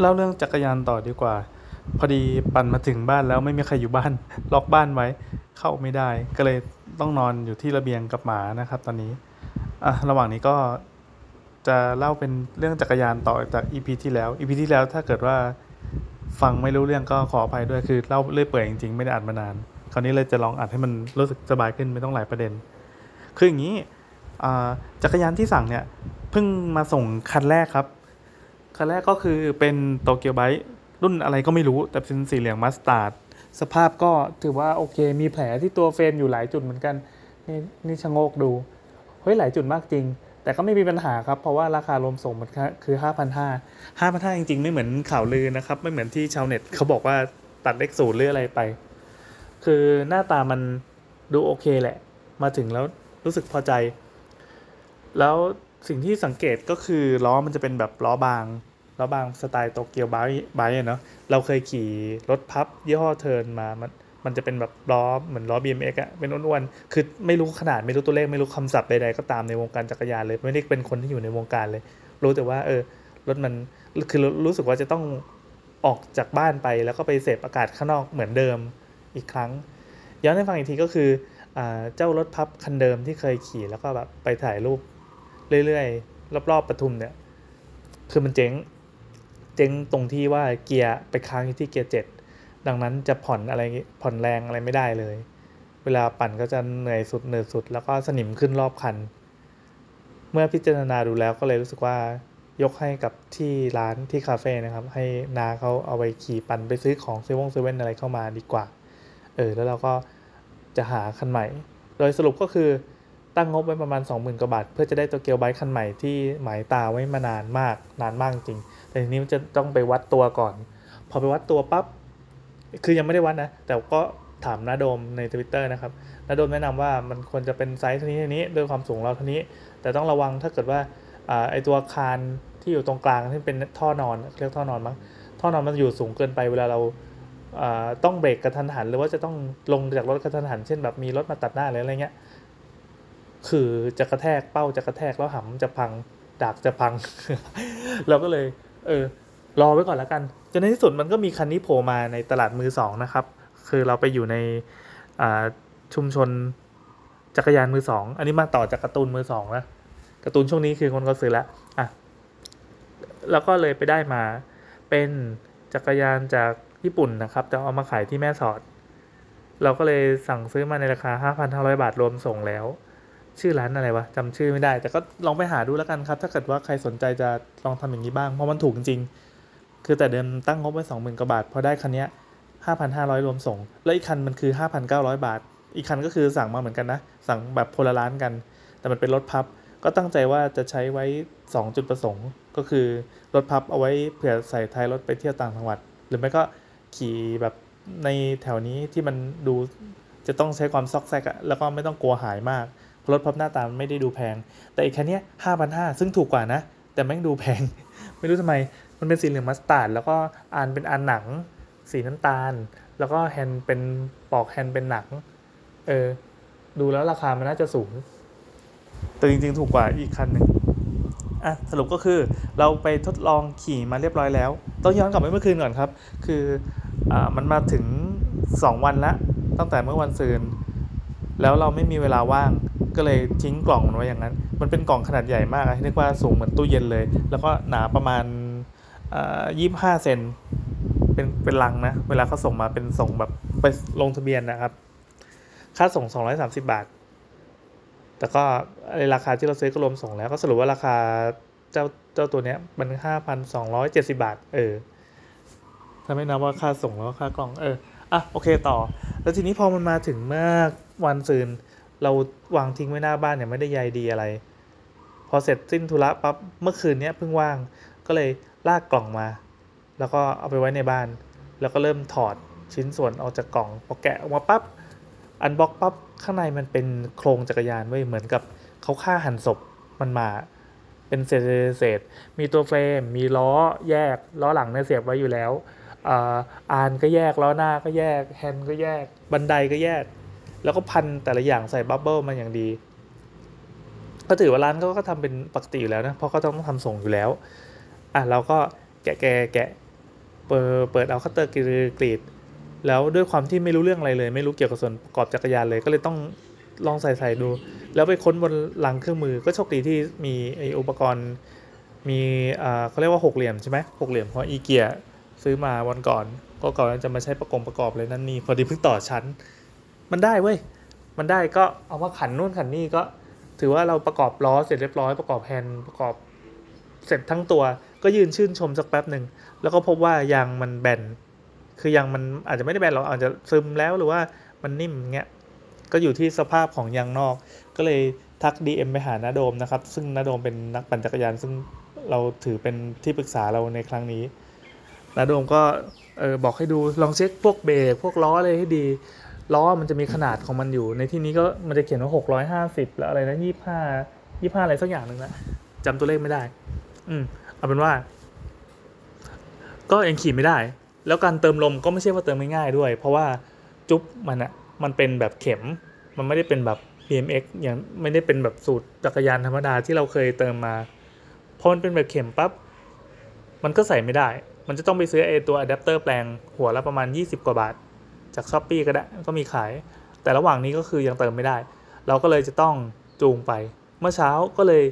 เล่าเรื่องจักรยานต่อดีกว่า พอดีปั่นมาถึงบ้านแล้วไม่มีใครอยู่บ้าน ล็อกบ้านไว้ เข้าไม่ได้ ก็เลยต้องนอนอยู่ที่ระเบียงกับหมานะครับ ตอนนี้อะระหว่างนี้ก็จะเล่าเป็นเรื่องจักรยานต่อจากอีพีที่แล้วอีพีที่แล้วถ้าเกิดว่าฟังไม่รู้เรื่องก็ขออภัยด้วยคือเล่าเรื่อยเปื่อยจริงๆไม่ได้อัดมานาน คราวนี้เลยจะลองอัดให้มันรู้สึกสบายขึ้นไม่ต้องหลายประเด็น คืออย่างนี้จักรยานที่สั่งเนี่ยเพิ่งมาส่งคันแรกครับ คันแรกก็คือเป็นโตเกียวไบค์รุ่นอะไรก็ไม่รู้แต่เป็นสีเหลืองมัสตาร์ดสภาพก็ถือว่าโอเค มีแผลที่ตัวเฟรมอยู่หลายจุดเหมือนกัน นี่นี่ชะโงกดู เฮ้ยหลายจุดมากจริง แต่ก็ไม่มีปัญหาครับ เพราะว่าราคารวมส่งมันคือ 5,500 5,500 จริง ๆ ไม่เหมือนข่าวลือนะครับ ไม่เหมือนที่ชาวเน็ตเขาบอกว่าตัดเลขศูนย์หรืออะไรไป คือหน้าตามันดูโอเคแหละ มาถึงแล้วรู้สึกพอใจ แล้ว สิ่งที่สังเกตก็คือล้อมันจะเป็นแบบล้อบางล้อบางสไตล์โตเกียวไบค์ไบค์เนาะเราเคยขี่รถพับยี่ห้อเทิร์นมามันมันจะเป็นแบบล้อเหมือนล้อ BMX อะเป็นอ้วนๆ คือไม่รู้ขนาดไม่รู้ตัวเลขไม่รู้คำศัพท์ใดๆก็ตามในวงการจักรยานเลย ไม่ได้เป็นคนที่อยู่ในวงการเลย รู้แต่ว่าเออรถมันคือรู้สึกว่าจะต้องออกจากบ้านไปแล้วก็ไปเสพอากาศข้างนอกเหมือนเดิมอีกครั้ง ย้อนให้ฟังอีกทีก็คืออเจ้ารถพับคันเดิมที่เคยขี่แล้วก็แบบไปถ่ายรูป เรื่อยๆ รอบๆปทุมเนี่ย คือมันเจ๊ง เจ๊งตรงที่ว่าเกียร์ไปค้างอยู่ที่เกียร์เจ็ดดังนั้นจะผ่อนอะไรผ่อนแรงอะไรไม่ได้เลย เวลาปั่นก็จะเหนื่อยสุดเหนื่อยสุด แล้วก็สนิมขึ้นรอบคัน เมื่อพิจารณาดูแล้วก็เลยรู้สึกว่ายกให้กับที่ร้านที่คาเฟ่นะครับ ให้นาเขาเอาไปขี่ปั่นไปซื้อของเซเว่นเซเว่นอะไรเข้ามาดีกว่า เออ แล้วเราก็จะหาคันใหม่ โดยสรุปก็คือ ตั้งงบไว้ประมาณ 20,000กว่าบาท เพื่อจะได้ตัว gear bike คันใหม่ที่หมายตาไว้มานานมากนานมากจริง แต่ทีนี้มันจะต้องไปวัดตัวก่อน พอไปวัดตัวปั๊บคือยังไม่ได้วัดนะ แต่ก็ถามนาโดมใน Twitter นะครับนาโดมแนะนำว่ามันควรจะเป็นไซส์เท่านี้เท่านี้ด้วยความสูงเราเท่านี้ แต่ต้องระวังถ้าเกิดว่าอไอตัวคานที่อยู่ตรงกลางที่เป็นท่อนอนเรียกท่อนอนมั้งท่อนอนมันอยู่สูงเกินไปเวลาเราอ่าต้องเบรกกระทันหัน หรือว่าจะต้องลงจากรถกระทันหัน เช่นแบบมีรถมาตัดหน้าหรืออะไรเงี้ย คือจะกระแทกเป้าจะกระแทกแล้วหำจะพังดากจะพัง เราก็เลย เออ รอไว้ก่อนแล้วกัน จนในที่สุดมันก็มีคันนี้โผล่มาในตลาดมือสองนะครับ คือเราไปอยู่ในชุมชนจักรยานมือสอง อันนี้มาต่อจากการ์ตูนมือสองนะการ์ตูนช่วงนี้คือคนก็ซื้อแล้วอะแล้วก็เลยไปได้มา เป็นจักรยานจากญี่ปุ่นนะครับแต่เอามาขายที่แม่สอด เราก็เลยสั่งซื้อมาในราคา 5,500 บาทรวมส่งแล้ว ชื่อร้านอะไรวะจำชื่อไม่ได้ แต่ก็ลองไปหาดูแล้วกันครับ ถ้าเกิดว่าใครสนใจจะลองทำอย่างนี้บ้างเพราะมันถูกจริง คือแต่เดิมตั้งงบไว้20,000กว่าบาทพอได้คันนี้ย5,500รวมส่ง แล้วอีกคันมันคือ5,900บาท อีกคันก็คือสั่งมาเหมือนกันนะ สั่งแบบโพลาร้านกัน แต่มันเป็นรถพับ ก็ตั้งใจว่าจะใช้ไว้2จุดประสงค์ ก็คือรถพับเอาไว้เผื่อใส่ท้ายรถไปเที่ยวต่างจังหวัด หรือไม่ก็ขี่แบบในแถวนี้ที่มันดูจะต้องใช้ความซอกแซกอะแล้วก็ไม่ต้องกลัวหายมาก รถพับหน้าตาไม่ได้ดูแพง แต่อีกคันเนี้ยห้าพันห้าซึ่งถูกกว่านะ แต่แม่งดูแพง ไม่รู้ทำไม มันเป็นสีเหลืองมัสตาร์ด แล้วก็อ่านเป็นอ่านหนัง สีน้ำตาล แล้วก็แฮนด์เป็นปลอกแฮนด์เป็นหนัง เออ ดูแล้วราคามันน่าจะสูง แต่จริงๆ ถูกกว่าอีกคันหนึ่งอะสรุปก็คือเราไปทดลองขี่มาเรียบร้อยแล้ว ต้องย้อนกลับไปเมื่อคืนก่อนครับ คืออ่ามันมาถึง 2 วันแล้วตั้งแต่เมื่อวานซืน แล้วเราไม่มีเวลาว่างก็เลยทิ้งกล่องมันไว้อย่างนั้น มันเป็นกล่องขนาดใหญ่มากอะนึกว่าสูงเหมือนตู้เย็นเลย แล้วก็หนาประมาณยี่สิบห้าเซนเป็นเป็นลังนะ เวลาเขาส่งมาเป็นส่งแบบไปลงทะเบียนนะครับ ค่าส่ง 230 บาท แต่ก็ไอ้ราคาที่เราซื้อก็รวมส่งแล้ว ก็สรุปว่าราคาเจ้าเจ้าตัวเนี้ยมัน 5,270 บาท เออ ถ้าไม่นับว่าค่าส่งแล้วค่ากล่อง เออ อะ โอเคต่อ แล้วทีนี้พอมันมาถึงเมื่อ วันซืนเราวางทิ้งไว้หน้าบ้านเนี่ยไม่ได้ใยดีอะไร พอเสร็จสิ้นธุระปั๊บเมื่อคืนเนี้ยเพิ่งว่างก็เลยลากกล่องมา แล้วก็เอาไปไว้ในบ้าน แล้วก็เริ่มถอดชิ้นส่วนออกจากกล่องพอแกะออกมาปั๊บอันบ็อกปั๊บข้างในมันเป็นโครงจักรยานเว้ยเหมือนกับเขาฆ่าหันศพมันมา เป็นเศษเศษมีตัวเฟรม มีล้อแยกล้อหลังเนี่ยเสียบไว้อยู่แล้วอ่าอานก็แยกล้อหน้าก็แยกแฮนด์ก็แยกบันไดก็แยก แล้วก็พันแต่ละอย่างใส่ bubble มาอย่างดี ก็ถือว่าร้านเขาก็ทำเป็นปกติอยู่แล้วนะ เพราะเขาต้องทำส่งอยู่แล้ว อะเราก็แกะแกะแกะเปิดเปิดเอาคัตเตอร์กรีดแล้วด้วยความที่ไม่รู้เรื่องอะไรเลย ไม่รู้เกี่ยวกับส่วนประกอบจักรยานเลย ก็เลยต้องลองใส่ใส่ดู แล้วไปค้นบนหลังเครื่องมือก็โชคดีที่มีไออุปกรณ์มีอ่าเขาเรียกว่าหกเหลี่ยมใช่ไหมหกเหลี่ยมเพราะอีเกียซื้อมาวันก่อน ก็ก่อนจะมาใช้ประกอบประกอบเลยนั่นนี่พอดีเพิ่งต่อชั้น มันได้เว้ย มันได้ก็เอามาขันนู่นขันนี่ก็ ถือว่าเราประกอบล้อเสร็จเรียบร้อยประกอบแฮนด์ประกอบเสร็จทั้งตัวก็ยืนชื่นชมสักแป๊บหนึ่ง แล้วก็พบว่ายางมันแบน คือยางมันอาจจะไม่ได้แบนหรอกอาจจะซึมแล้วหรือว่ามันนิ่มเงี้ย ก็อยู่ที่สภาพของยางนอก ก็เลยทัก DM ไปหานาโดมนะครับ ซึ่งนาโดมเป็นนักปั่นจักรยาน ซึ่งเราถือเป็นที่ปรึกษาเราในครั้งนี้นาโดมก็เออบอกให้ดูลองเช็คพวกเบรกพวกล้ออะไรให้ดี ล้อมันจะมีขนาดของมันอยู่ ในที่นี้ก็มันจะเขียนว่า 650 แล้วอะไรนะ 25 25 อะไรสักอย่างหนึ่งนะจำตัวเลขไม่ได้ อืมเอาเป็นว่า ก็ยังขี่ไม่ได้ แล้วการเติมลมก็ไม่ใช่ว่าเติมง่ายๆด้วย เพราะว่าจุ๊บมันอะมันเป็นแบบเข็ม มันไม่ได้เป็นแบบ BMX อย่างไม่ได้เป็นแบบสูตรจักรยานธรรมดาที่เราเคยเติมมาพอมันเป็นแบบเข็มปั๊บมันก็ใส่ไม่ได้ มันจะต้องไปซื้อไอตัวอะแดปเตอร์แปลงหัวละประมาณ 20 กว่าบาท จากช้อปปีก็ได้ก็มีขาย แต่ระหว่างนี้ก็คือยังเติมไม่ได้ เราก็เลยจะต้องจูงไป เมื่อเช้าก็เลย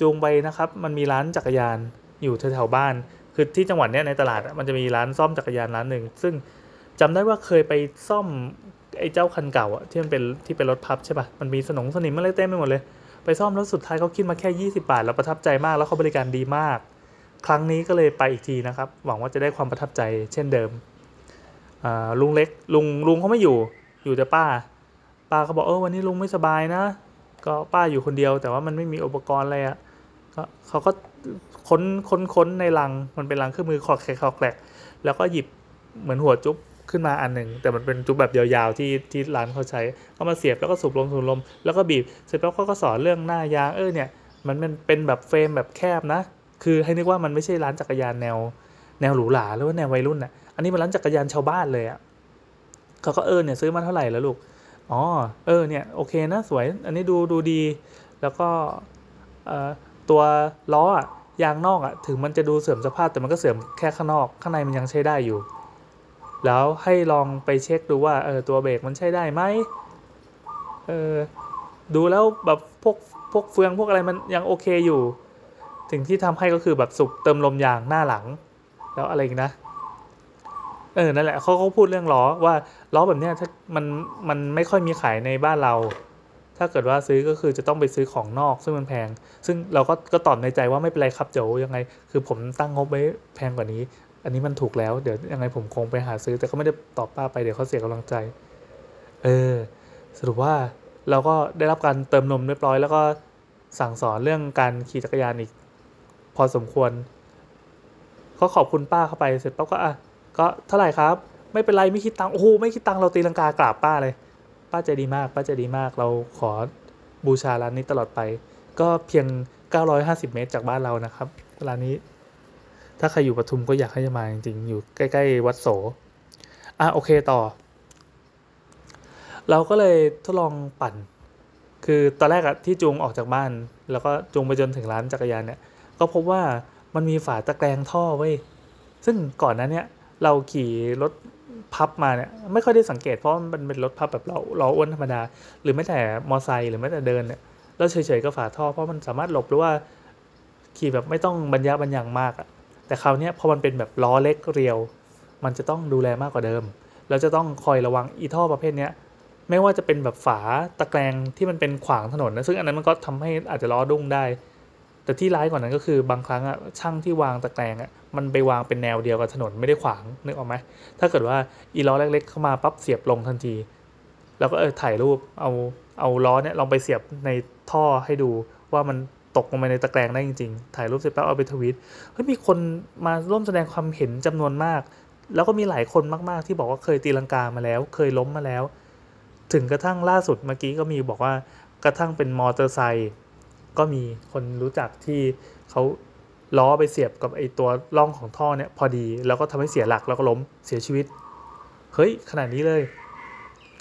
จูงไปนะครับ มันมีร้านจักรยานอยู่แถวๆบ้าน คือที่จังหวัดเนี้ยในตลาดมันจะมีร้านซ่อมจักรยานร้านหนึ่ง ซึ่งจำได้ว่าเคยไปซ่อมไอ้เจ้าคันเก่าอะที่มันเป็นที่เป็นรถพับใช่ปะมันมีสนงสนิมอะไรเต็มไปหมดเลย ไปซ่อมแล้วสุดท้ายเขาคิดมาแค่ 20 บาท แล้วประทับใจมากแล้วเขาบริการดีมาก ครั้งนี้ก็เลยไปอีกทีนะครับ หวังว่าจะได้ความประทับใจเช่นเดิม ลุงเล็กลุงลุงเขาไม่อยู่อยู่แต่ป้า ป้าเขาบอกเออวันนี้ลุงไม่สบายนะ ก็ป้าอยู่คนเดียวแต่ว่ามันไม่มีอุปกรณ์อะไรอะก็เขาก็ค้นค้นค้นในลังมันเป็นลังเครื่องมือคอแคคอแคลกแล้วก็หยิบเหมือนหัวจุ๊บขึ้นมาอันหนึ่งแต่มันเป็นจุ๊บแบบยาวๆที่ที่ร้านเขาใช้ก็มาเสียบแล้วก็สูบลมสูบลม แล้วก็บีบเสร็จแล้วเขาก็สอนเรื่องหน้ายางเออเนี่ยมันมันเป็นแบบเฟรมแบบแคบนะ คือให้นึกว่ามันไม่ใช่ร้านจักรยานแนว แนวหรูหราหรือว่าแนววัยรุ่นน่ะอันนี้มันร้านจักรยานชาวบ้านเลยอะเขาก็เออเนี่ยซื้อมาเท่าไหร่แล้วลูกอ๋อเออเนี่ยโอเคนะสวย อันนี้ดูดูดี แล้วก็ตัวล้ออะยางนอกอะถึงมันจะดูเสื่อมสภาพแต่มันก็เสื่อมแค่ข้างนอก ข้างในมันยังใช้ได้อยู่ แล้วให้ลองไปเช็คดูว่าเออตัวเบรกมันใช้ได้ไหมเออดูแล้วแบบพวกพวกเฟืองพวกอะไรมันยังโอเคอยู่ถึงที่ทำให้ก็คือแบบสุกเติมลมยางหน้าหลัง แล้วอะไรอีกนะเออนั่นแหละเขาเขาพูดเรื่องล้อว่าล้อแบบเนี้ยถ้ามันมันไม่ค่อยมีขายในบ้านเรา ถ้าเกิดว่าซื้อก็คือจะต้องไปซื้อของนอกซึ่งมันแพง ซึ่งเราก็ก็ตอบในใจว่าไม่เป็นไรครับเดี๋ยวยังไง คือผมตั้งงบไว้แพงกว่านี้ อันนี้มันถูกแล้วเดี๋ยวยังไงผมคงไปหาซื้อ แต่ก็ไม่ได้ตอบป้าไปเดี๋ยวเขาเสียกำลังใจ เออสรุปว่าเราก็ได้รับการเติมนมเรียบร้อย แล้วก็สั่งสอนเรื่องการขี่จักรยานอีก พอสมควร ก็ขอบคุณป้าเข้าไปเสร็จปั๊บก็อะก็เท่าไหร่ครับ ไม่เป็นไรไม่คิดตังค์โอ้โหไม่คิดตังค์เราตีลังกากราบป้าเลย ป้าใจดีมาก ป้าใจดีมากเราขอบูชาร้านนี้ตลอดไป ก็เพียง 950 เมตรจากบ้านเรานะครับร้านนี้ ถ้าใครอยู่ปทุมก็อยากให้มาจริงๆอยู่ใกล้ๆวัดโสอะโอเคต่อ เราก็เลยทดลองปั่น คือตอนแรกอะที่จูงออกจากบ้าน แล้วก็จูงไปจนถึงร้านจักรยานเนี่ยก็พบว่า มันมีฝาตะแกรงท่อเว้ยซึ่งก่อนนั้นเนี่ยเราขี่รถพับมาเนี่ยไม่ค่อยได้สังเกตเพราะมันเป็นรถพับแบบเราเราอ้วนธรรมดา หรือแม้แต่มอไซค์หรือแม้แต่เดินเนี่ยเราเฉยๆกับฝาท่อเพราะมันสามารถหลบหรือว่าขี่แบบไม่ต้องบรรยะบรรยังมากอะแต่คราวนี้พอมันเป็นแบบล้อเล็กเรียว มันจะต้องดูแลมากกว่าเดิม แล้วจะต้องคอยระวังอีท่อประเภทเนี้ยไม่ว่าจะเป็นแบบฝาตะแกรงที่มันเป็นขวางถนนนะซึ่งอันนั้นมันก็ทำให้อาจจะล้อดุ้งได้ แต่ที่ร้ายกว่านั้นก็คือบางครั้งอะช่างที่วางตะแกรงอะมันไปวางเป็นแนวเดียวกับถนนไม่ได้ขวางนึกออกไหมถ้าเกิดว่าอีล้อเล็ก ๆ เข้ามาปั๊บเสียบลงทันที แล้วก็เออถ่ายรูปเอาเอาล้อเนี่ยลองไปเสียบในท่อให้ดูว่ามันตกลงไปในตะแกรงได้จริงๆ ถ่ายรูปเสร็จปั๊บเอาไปทวีตเฮ้ยมีคนมาร่วมแสดงความเห็นจำนวนมาก แล้วก็มีหลายคนมากๆ ที่บอกว่าเคยตีลังกามาแล้ว เคยล้มมาแล้ว ถึงกระทั่งล่าสุดเมื่อกี้ก็มีบอกว่ากระทั่งเป็นมอเตอร์ไซค์ ก็มีคนรู้จักที่เขาล้อไปเสียบกับไอตัวร่องของท่อเนี่ยพอดีแล้วก็ทำให้เสียหลักแล้วก็ล้มเสียชีวิต เฮ้ยขนาดนี้เลย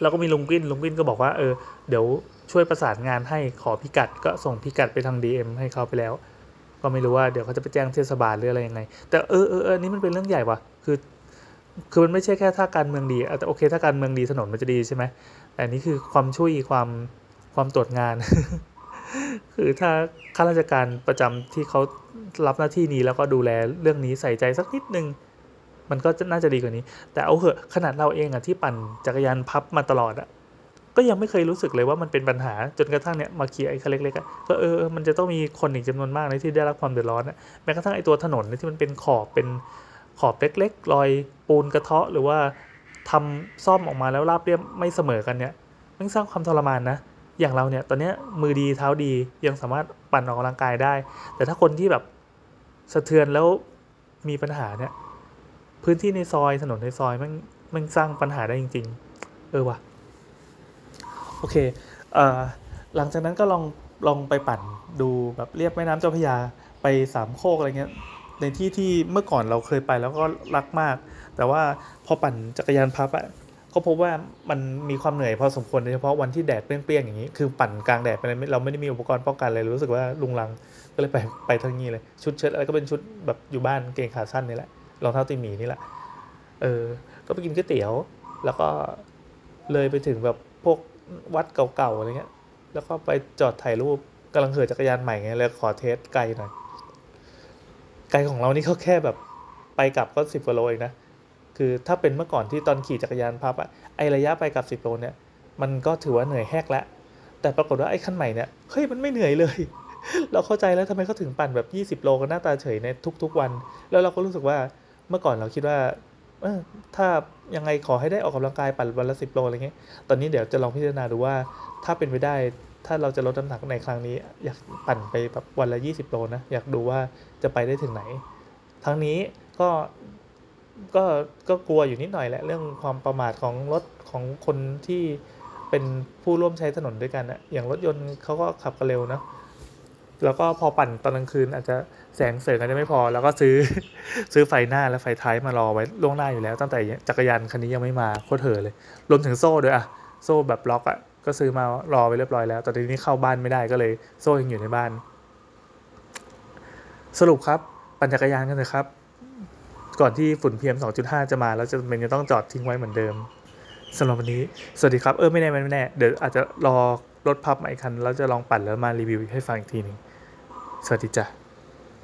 แล้วก็มีลุงกิ้นลุงกิ้นก็บอกว่าเออเดี๋ยวช่วยประสานงานให้ขอพิกัดก็ส่งพิกัดไปทาง DM ให้เขาไปแล้ว ก็ไม่รู้ว่าเดี๋ยวเขาจะไปแจ้งเทศบาลหรืออะไรยังไง แต่เออเออเออนี่มันเป็นเรื่องใหญ่ว่ะคือ คือมันไม่ใช่แค่ถ้าการเมืองดีแต่โอเคถ้าการเมืองดีถนนมันจะดีใช่ไหมแต่นนี้คือความช่วยความความตรวจงาน คือถ้าข้าราชการประจำที่เขารับหน้าที่นี้แล้วก็ดูแลเรื่องนี้ใส่ใจสักนิดนึง มันก็น่าจะดีกว่านี้ แต่เอาเหอะขนาดเราเองอะที่ปั่นจักรยานพับมาตลอดอะก็ยังไม่เคยรู้สึกเลยว่ามันเป็นปัญหาจนกระทั่งเนี่ยมาเคลียร์ไอ้คันเล็กๆก็เออมันจะต้องมีคนอีกจำนวนมากเลยที่ได้รับความเดือดร้อนอะแม้กระทั่งไอ้ตัวถนนที่มันเป็นขอบเป็นขอบเล็กๆรอยปูนกระเทาะหรือว่าทำซ่อมออกมาแล้วราบเรียบไม่เสมอกันเนี่ยมันสร้างความทรมานนะ อย่างเราเนี่ยตอนนี้มือดีเท้าดียังสามารถปั่นออกกำลังกายได้ แต่ถ้าคนที่แบบสะเทือนแล้วมีปัญหาเนี่ยพื้นที่ในซอยถนนในซอยมันมันสร้างปัญหาได้จริง ๆ เออว่ะโอเคเอ่อหลังจากนั้นก็ลองลองไปปั่นดูแบบเรียบแม่น้ำเจ้าพระยาไปสามโคกอะไรเงี้ยในที่ที่เมื่อก่อนเราเคยไปแล้วก็รักมาก แต่ว่าพอปั่นจักรยานพับอะ ก็พบว่ามันมีความเหนื่อยพอสมควรโดยเฉพาะวันที่แดดเปรี้ยงๆอย่างนี้ คือปั่นกลางแดดไปเลยเราไม่ได้มีอุปกรณ์ป้องกันเลยรู้สึกว่าลุงลังก็เลยไปไปทางนี้เลย ชุดเชิ้ตอะไรก็เป็นชุดแบบอยู่บ้านเกงขาสั้นนี่แหละรองเท้าตีหมีนี่แหละเออก็ไปกินก๋วยเตี๋ยว แล้วก็เลยไปถึงแบบพวกวัดเก่าๆอะไรเงี้ยแล้วก็ไปจอดถ่ายรูปกำลังเหินจักรยานใหม่ไงเลยขอเทสไกลหน่อยไกลของเรานี่เขาแค่แบบไปกลับก็สิบกิโลเองนะ คือถ้าเป็นเมื่อก่อนที่ตอนขี่จักรยานพับอะไอระยะไปกับสิบโลเนี่ยมันก็ถือว่าเหนื่อยแฮกแล้วแต่ปรากฏว่าไอ้ขั้นใหม่เนี่ยเฮ้ยมันไม่เหนื่อยเลย เราเข้าใจแล้วทำไมเขาถึงปั่นแบบ 20 โลกันหน้าตาเฉยในทุก ๆ วัน แล้วเราก็รู้สึกว่าเมื่อก่อนเราคิดว่าเออถ้ายังไงขอให้ได้ออกกำลังกายปั่นวันละสิบโลอะไรเงี้ย ตอนนี้เดี๋ยวจะลองพิจารณาดูว่า ถ้าเป็นไปได้ ถ้าเราจะลดน้ำหนักในครั้งนี้ อยากปั่นไปแบบวันละ 20 โลนะ อยากดูว่าจะไปได้ถึงไหน ทั้งนี้ก็ ก็ก็กลัวอยู่นิดหน่อยแหละเรื่องความประมาทของรถของคนที่เป็นผู้ร่วมใช้ถนนด้วยกันอะอย่างรถยนต์เขาก็ขับกันเร็วนะแล้วก็พอปั่นตอนกลางคืนอาจจะแสงเสริงอาจจะไม่พอ แล้วก็ซื้อซื้อไฟหน้าและไฟท้ายมารอไว้ล่วงหน้าอยู่แล้ว ตั้งแต่จักรยานคันนี้ยังไม่มาโคตรเถอเลยรวมถึงโซ่ด้วยอะโซ่แบบล็อกอะก็ซื้อมารอไว้เรียบร้อยแล้ว แต่ทีนี้เข้าบ้านไม่ได้ก็เลยโซ่ยังอยู่ในบ้าน สรุปครับ ปั่นจักรยานกันเถอะครับ ก่อนที่ฝุ่น PM 2.5 จะมา แล้วจะเป็นจะต้องจอดทิ้งไว้เหมือนเดิมสำหรับวันนี้ สวัสดีครับ เออไม่แน่ไม่แน่เดี๋ยวอาจจะรอรถพับใหม่คัน แล้วจะลองปั่นแล้วมารีวิวให้ฟังอีกทีหนึ่งสวัสดีจ้ะ